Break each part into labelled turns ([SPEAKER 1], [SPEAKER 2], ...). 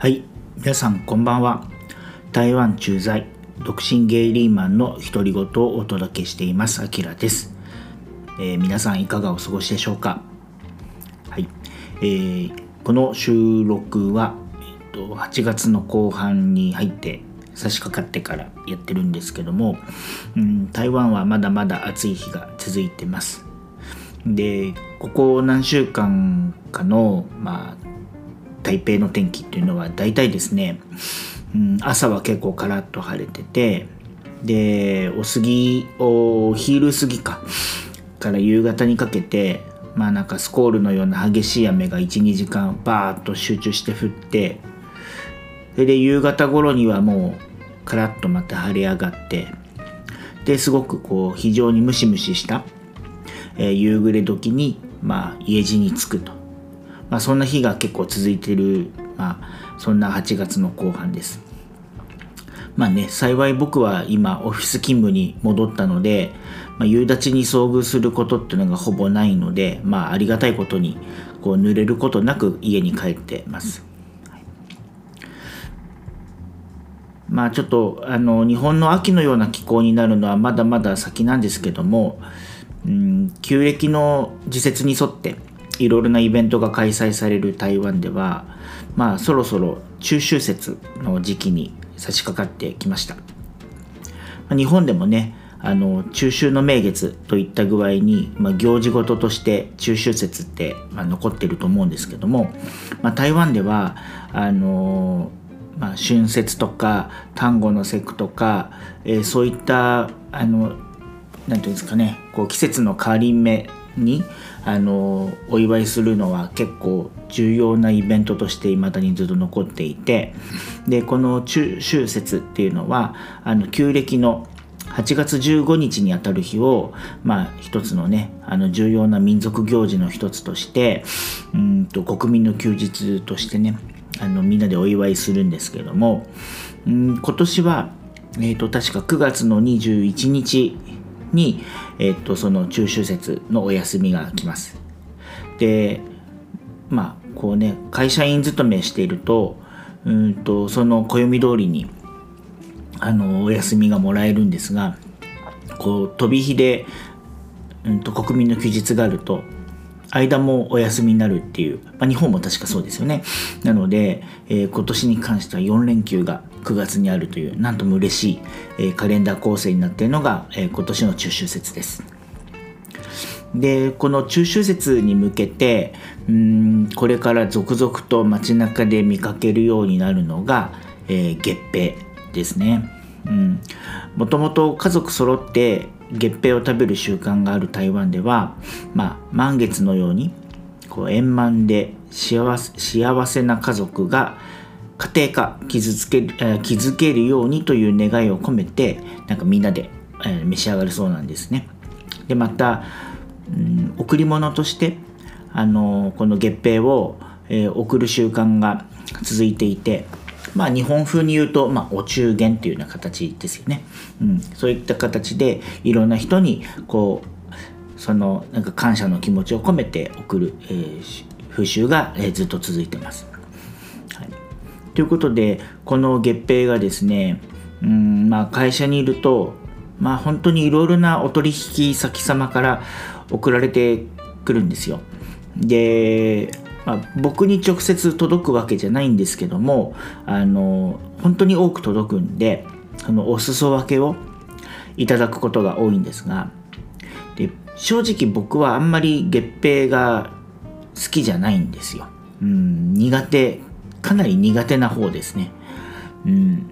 [SPEAKER 1] はい皆さんこんばんは。台湾駐在独身ゲイリーマンの独り言をお届けしていますあきらです、えー、皆さんいかがお過ごしでしょうか？はい、えー、この収録は、えーと、8月の後半に入って差し掛かってからやってるんですけども、うん、台湾はまだまだ暑い日が続いてます。でここ何週間かの、まあ、台北の天気っていうのは大体ですね、うん、朝は結構カラッと晴れててでお過ぎお昼過ぎかから夕方にかけてまあなんかスコールのような激しい雨が12時間バーッと集中して降ってそれで夕方頃にはもうカラッとまた晴れ上がってですごくこう非常にムシムシした、えー、夕暮れ時にまあ家路に着くと。まあ、そんな日が結構続いてる、まあ、そんな8月の後半です。まあね、幸い僕は今オフィス勤務に戻ったので、まあ、夕立に遭遇することっていうのがほぼないので、まあ、ありがたいことにこう濡れることなく家に帰ってます。まあちょっとあの日本の秋のような気候になるのはまだまだ先なんですけども、うん、旧暦の時節に沿っていろいろなイベントが開催される台湾ではまあそろそろ中秋節の時期に差し掛かってきました、日本でもねあの中秋の名月といった具合に、まあ、行事事ととして中秋節って、まあ、残ってると思うんですけども、まあ、台湾ではあのまあ、春節とか端午の節句とか、えー、そういったあのなんていうんですかねこう季節の変わり目にあのお祝いするのは結構重要なイベントとして未だにずっと残っていてでこの中秋節っていうのはあの旧暦の8月15日にあたる日を、まあ、一つのねあの重要な民族行事の一つとしてうんと国民の休日としてねあのみんなでお祝いするんですけどもうん今年は、えーと確か9月の21日に、えっと、その中秋節のお休みが来ます。で、まあ、こうね、会社員勤めしていると、うんと、その暦通りに、あの、お休みがもらえるんですが、こう、飛び火で、うんと、国民の休日があると、間もお休みになるっていう、まあ、日本も確かそうですよね。なので、えー、今年に関しては4連休が9月にあるというなんとも嬉しい、えー、カレンダー構成になっているのが、えー、今年の中秋節です。でこの中秋節に向けてうんこれから続々と街中で見かけるようになるのが、えー、月餅ですね。もともと家族揃って月餅を食べる習慣がある台湾では、まあ、満月のようにこう円満で幸せ幸せな家族が家庭科傷つける、えー、築けるようにという願いを込めてなんかみんなで、えー、召し上がるそうなんですね。でまた、うん、贈り物としてあのこの月餅を、えー、送る習慣が続いていてまあ日本風に言うと、まあ、お中元っていうような形ですよね。うん、そういった形でいろんな人にこうそのなんか感謝の気持ちを込めて送る、えー、風習が、えー、ずっと続いてます。ということでこの月餅がですねうんまあ会社にいるとまあ本当にいろいろなお取引先様から送られてくるんですよ。で、まあ、僕に直接届くわけじゃないんですけどもあの本当に多く届くんでそのお裾分けをいただくことが多いんですがで正直僕はあんまり月餅が好きじゃないんですよ。うん苦手かなり苦手な方ですね。うん、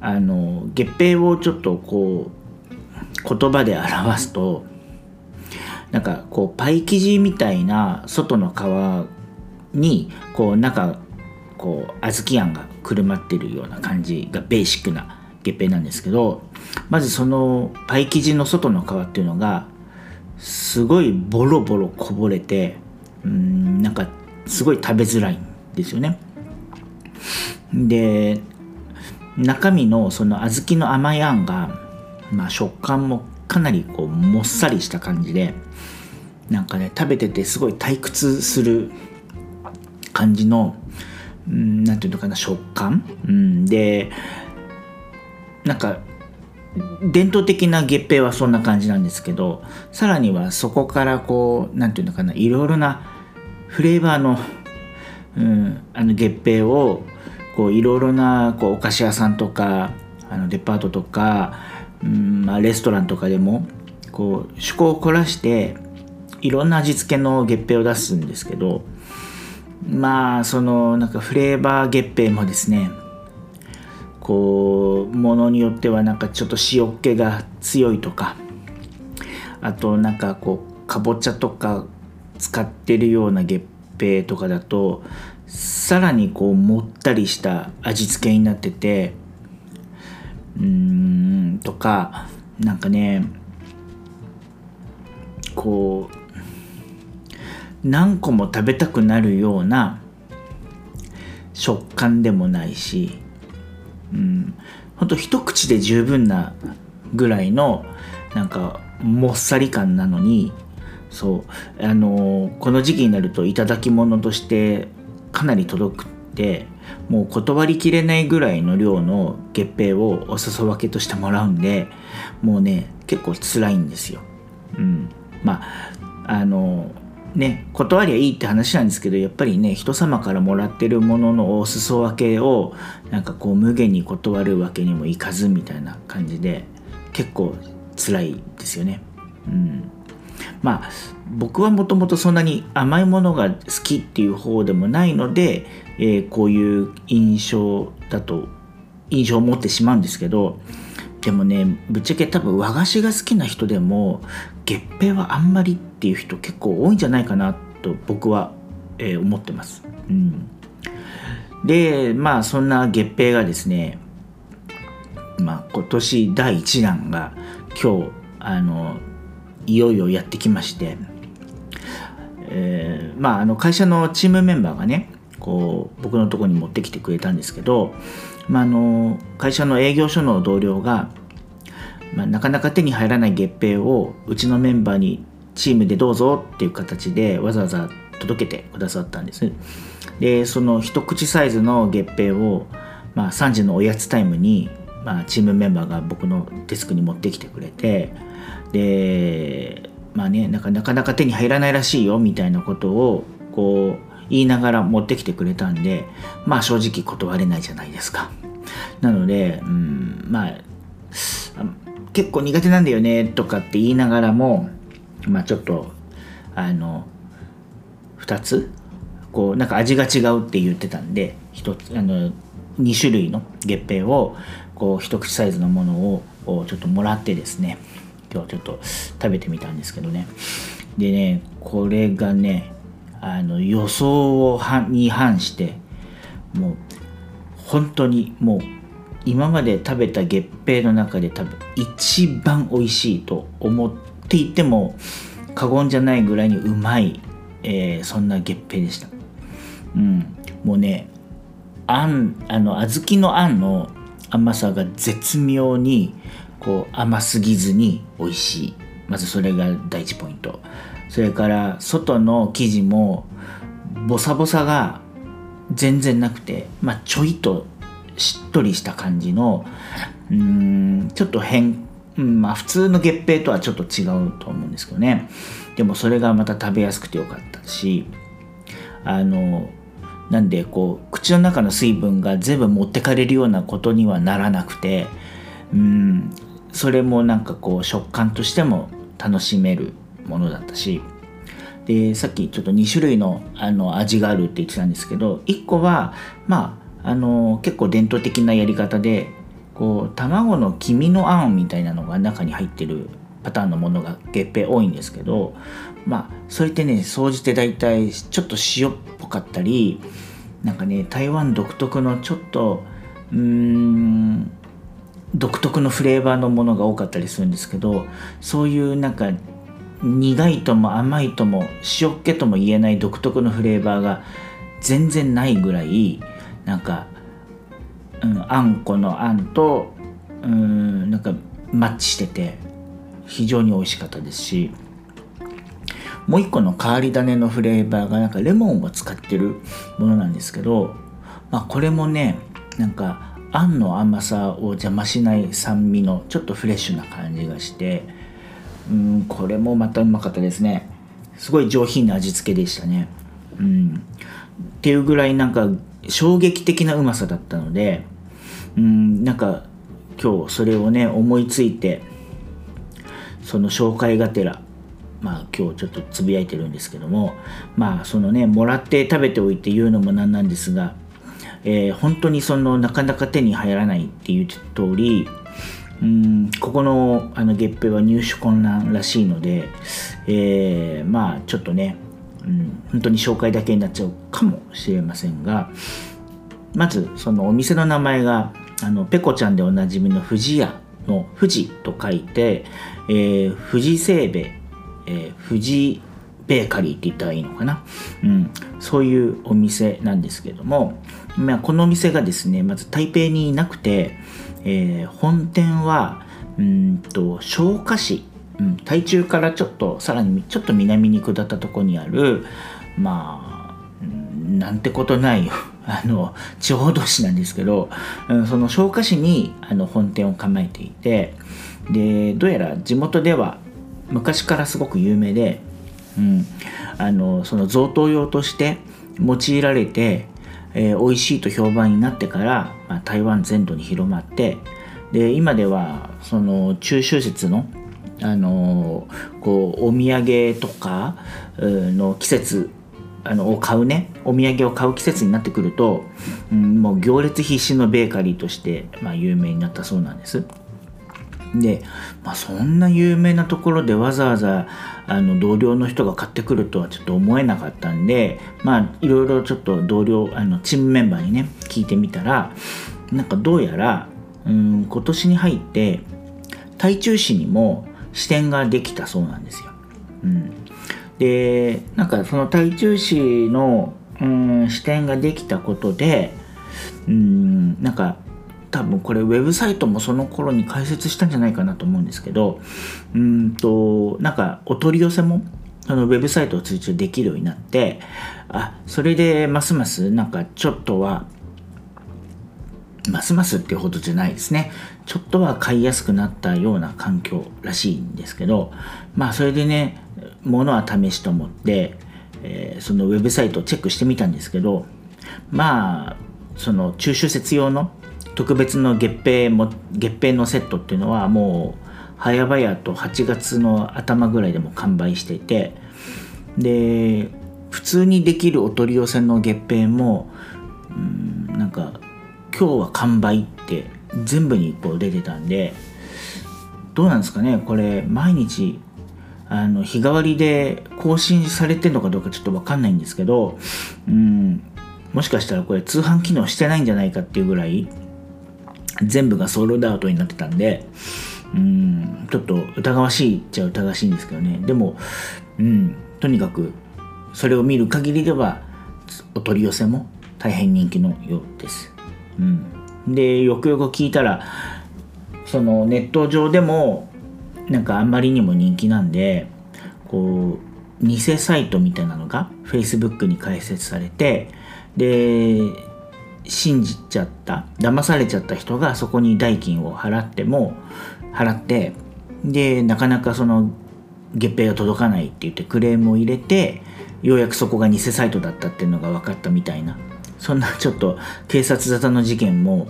[SPEAKER 1] あの月餅をちょっとこう言葉で表すとなんかこうパイ生地みたいな外の皮にこう中こう小豆あんがくるまってるような感じがベーシックな月餅なんですけどまずそのパイ生地の外の皮っていうのがすごいボロボロこぼれてうんなんかすごい食べづらいんですよね。で中身のその小豆の甘いあんが、まあ、食感もかなりこうもっさりした感じでなんかね食べててすごい退屈する感じのうんなんていうのかな食感、うん、でなんか伝統的な月餅はそんな感じなんですけどさらにはそこからこう何て言うのかないろいろなフレーバーの,、うん、あの月餅をこういろいろなこうお菓子屋さんとかあのデパートとか、うんまあ、レストランとかでもこう趣向を凝らしていろんな味付けの月餅を出すんですけどまあそのなんかフレーバー月餅もですねこうものによってはなんかちょっと塩気が強いとかあとなんかこうかぼちゃとか使ってるような月餅とかだとさらにこうもったりした味付けになっててうーんとかなんかねこう何個も食べたくなるような食感でもないしうん、ほんと一口で十分なぐらいのなんかもっさり感なのにそうあのこの時期になると頂き物としてかなり届くってもう断りきれないぐらいの量の月餅をお裾分けとしてもらうんでもうね結構辛いんですよ。うん、まああのね断りゃいいって話なんですけどやっぱりね人様からもらってるもののお裾分けをなんかこう無限に断るわけにもいかずみたいな感じで結構辛いですよね。うん、まあ僕はもともとそんなに甘いものが好きっていう方でもないので、えー、こういう印象だと印象を持ってしまうんですけどでもねぶっちゃけ多分和菓子が好きな人でも月餅はあんまりっていう人結構多いんじゃないかなと僕は、えー、思ってます。うん、でまあそんな月餅がですね、まあ、今年第1弾が今日あのいよいよやってきまして、えー、まああの会社のチームメンバーがねこう僕のとこに持ってきてくれたんですけどまあ、あの会社の営業所の同僚が、まあ、なかなか手に入らない月餅をうちのメンバーにチームでどうぞっていう形でわざわざ届けてくださったんです。でその一口サイズの月餅を、まあ、3時のおやつタイムに、まあ、チームメンバーが僕のデスクに持ってきてくれてでまあねなかなか手に入らないらしいよみたいなことをこう言いながら持ってきてくれたんでまあ正直断れないじゃないですか。なので、うん、まあ結構苦手なんだよねとかって言いながらもまあちょっとあの2つこうなんか味が違うって言ってたんで1つあの2種類の月餅をこう一口サイズのものをちょっともらってですね今日はちょっと食べてみたんですけどねでねこれがねあの予想をに反してもう本当にもう今まで食べた月餅の中で多分一番美味しいと思っていても過言じゃないぐらいにうまい、えー、そんな月餅でした。うん、もうねあんあの小豆のあんの甘さが絶妙にこう甘すぎずに美味しい。まずそれが第一ポイント。それから外の生地もボサボサが全然なくて、まあ、ちょいとしっとりした感じのうんちょっと変、うんまあ、普通の月餅とはちょっと違うと思うんですけどね。でもそれがまた食べやすくてよかったしあのなんでこう口の中の水分が全部持ってかれるようなことにはならなくてうんそれもなんかこう食感としても楽しめるものだったし。でさっきちょっと2種類のあの味があるって言ってたんですけど1個はまああの結構伝統的なやり方でこう卵の黄身のあんみたいなのが中に入ってるパターンのものが月餅多いんですけどまあそれってね総じて大体ちょっと塩っぽかったりなんかね台湾独特のちょっとうーん独特のフレーバーのものが多かったりするんですけどそういうなんか苦いとも甘いとも塩っ気とも言えない独特のフレーバーが全然ないぐらいなんか、うん、あんこのあんとうんなんかマッチしてて非常に美味しかったですしもう一個の変わり種のフレーバーがなんかレモンを使ってるものなんですけどまあ、これもねなんかあんの甘さを邪魔しない酸味のちょっとフレッシュな感じがしてうんこれもまたうまかったですね。すごい上品な味付けでしたね。うん。っていうぐらいなんか衝撃的なうまさだったのでうんなんか今日それをね思いついてその紹介がてらまあ今日ちょっとつぶやいてるんですけどもまあそのねもらって食べておいて言うのもなんなんですが、えー、本当にそのなかなか手に入らないっていう通りうんここのあの月餅は入手困難らしいので、えー、まあちょっとね、うん、本当に紹介だけになっちゃうかもしれませんがまずそのお店の名前があのペコちゃんでおなじみの富士屋の富士と書いて、えー、富士製米、えー、富士ベーカリーって言ったらいいのかな、うん、そういうお店なんですけども、まあ、このお店がですねまず台北にいなくて、えー、本店はうんと彰化市、うん、台中からちょっとさらにちょっと南に下ったとこにあるまあなんてことないよ あの地方都市なんですけど、うん、その彰化市にあの本店を構えていてでどうやら地元では昔からすごく有名で、うん、あのその贈答用として用いられて、えー、美味しいと評判になってから、まあ、台湾全土に広まってで今ではその中秋節のあのこうお土産とかの季節あのを買うねお土産を買う季節になってくると、うん、もう行列必至のベーカリーとして、まあ、有名になったそうなんです。で、まあ、そんな有名なところでわざわざあの同僚の人が買ってくるとはちょっと思えなかったんでまあいろいろちょっと同僚あのチームメンバーにね聞いてみたらなんかどうやらうん今年に入って台中市にも支店ができたそうなんですよ。うん、でなんかその台中市のうん視点ができたことでうんなんか多分これウェブサイトもその頃に開設したんじゃないかなと思うんですけどうんとなんかお取り寄せもそのウェブサイトを通じてできるようになってあそれでますますなんかちょっとはますますっていうほどじゃないですね。ちょっとは買いやすくなったような環境らしいんですけどまあそれでねものは試しと思って、えー、そのウェブサイトをチェックしてみたんですけどまあその中秋節用の特別の月餅も月餅のセットっていうのはもう早々と8月の頭ぐらいでも完売していてで普通にできるお取り寄せの月餅もうんなんか今日は完売って全部にこう出てたんでどうなんですかねこれ毎日あの日替わりで更新されてるのかどうかちょっと分かんないんですけど、うん、もしかしたらこれ通販機能してないんじゃないかっていうぐらい全部がソールドアウトになってたんで、うん、ちょっと疑わしいっちゃ疑わしいんですけどねでも、うん、とにかくそれを見る限りではお取り寄せも大変人気のようです。うん、でよくよく聞いたらそのネット上でもなんかあんまりにも人気なんでこう偽サイトみたいなのが Facebook に開設されてで信じちゃった騙されちゃった人がそこに代金を払っても払ってでなかなかその月餅が届かないって言ってクレームを入れてようやくそこが偽サイトだったっていうのが分かったみたいなそんなちょっと警察沙汰の事件も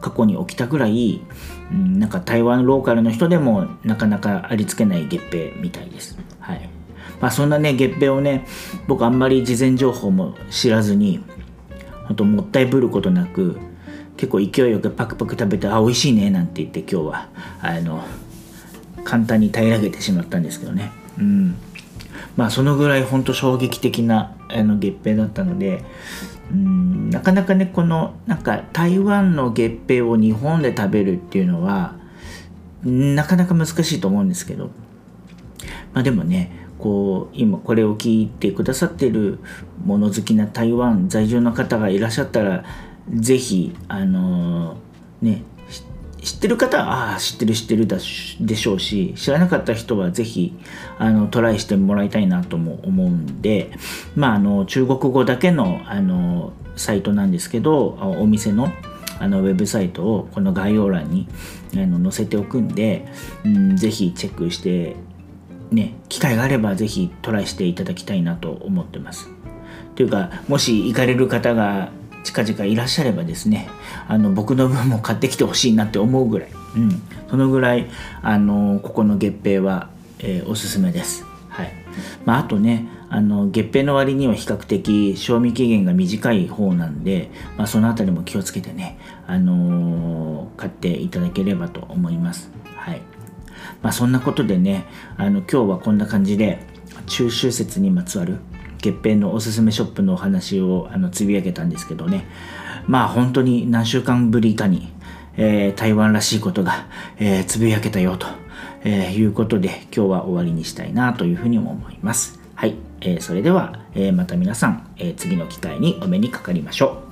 [SPEAKER 1] 過去に起きたぐらい、うん、なんか台湾ローカルの人でもなかなかありつけない月餅みたいです。はい。まあそんなね、月餅をね、僕あんまり事前情報も知らずに、ほんともったいぶることなく、結構勢いよくパクパク食べて、あ、美味しいね、なんて言って今日は、あの、簡単に平らげてしまったんですけどね。うん。まあそのぐらい本当衝撃的なあの月餅だったので、うんなかなかねこのなんか台湾の月餅を日本で食べるっていうのはなかなか難しいと思うんですけどまあでもねこう今これを聞いてくださってるもの好きな台湾在住の方がいらっしゃったら是非あのー、ね知ってる方はああ知ってる知ってるだでしょうし知らなかった人は是非あのトライしてもらいたいなとも思うんでまああの中国語だけのあのサイトなんですけどお店のあのウェブサイトをこの概要欄にあの載せておくんで、うん、ぜひチェックしてね機会があればぜひトライしていただきたいなと思ってます。というかもし行かれる方が近々いらっしゃればですねあの僕の分も買ってきてほしいなって思うぐらい、うん、そのぐらいあのここの月餅は、えー、おすすめです。はい。まあ、あとねあの月餅の割には比較的賞味期限が短い方なんで、まあ、その辺りも気をつけてね、あのー、買っていただければと思います。はい。まあ、そんなことでねあの今日はこんな感じで中秋節にまつわる月餅のおすすめショップのお話をあのつぶやけたんですけどねまあ本当に何週間ぶりかに、えー、台湾らしいことが、えー、つぶやけたよと、えー、いうことで今日は終わりにしたいなというふうにも思います。はい、えー、それでは、え、また皆さん、え、次の機会にお目にかかりましょう。